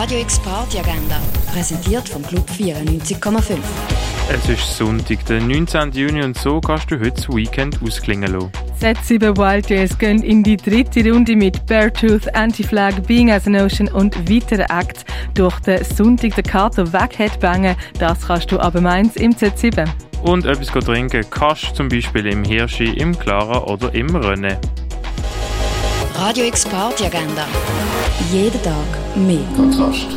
Radio X Party Agenda, präsentiert vom Club 94,5. Es ist Sonntag, der 19. Juni und so kannst du heute das Weekend ausklingen lassen. Set 7 Wild Jazz gehen in die dritte Runde mit Beartooth, Anti-Flag, Being as an Ocean und weiteren Acts durch den Sonntag den Kater wegheadbangen. Das kannst du aber meins im Z7. Und etwas trinken kannst du zum Beispiel im Hirschi, im Clara oder im Rennen. Radio X Party Agenda. Jeden Tag mehr. Kontrast.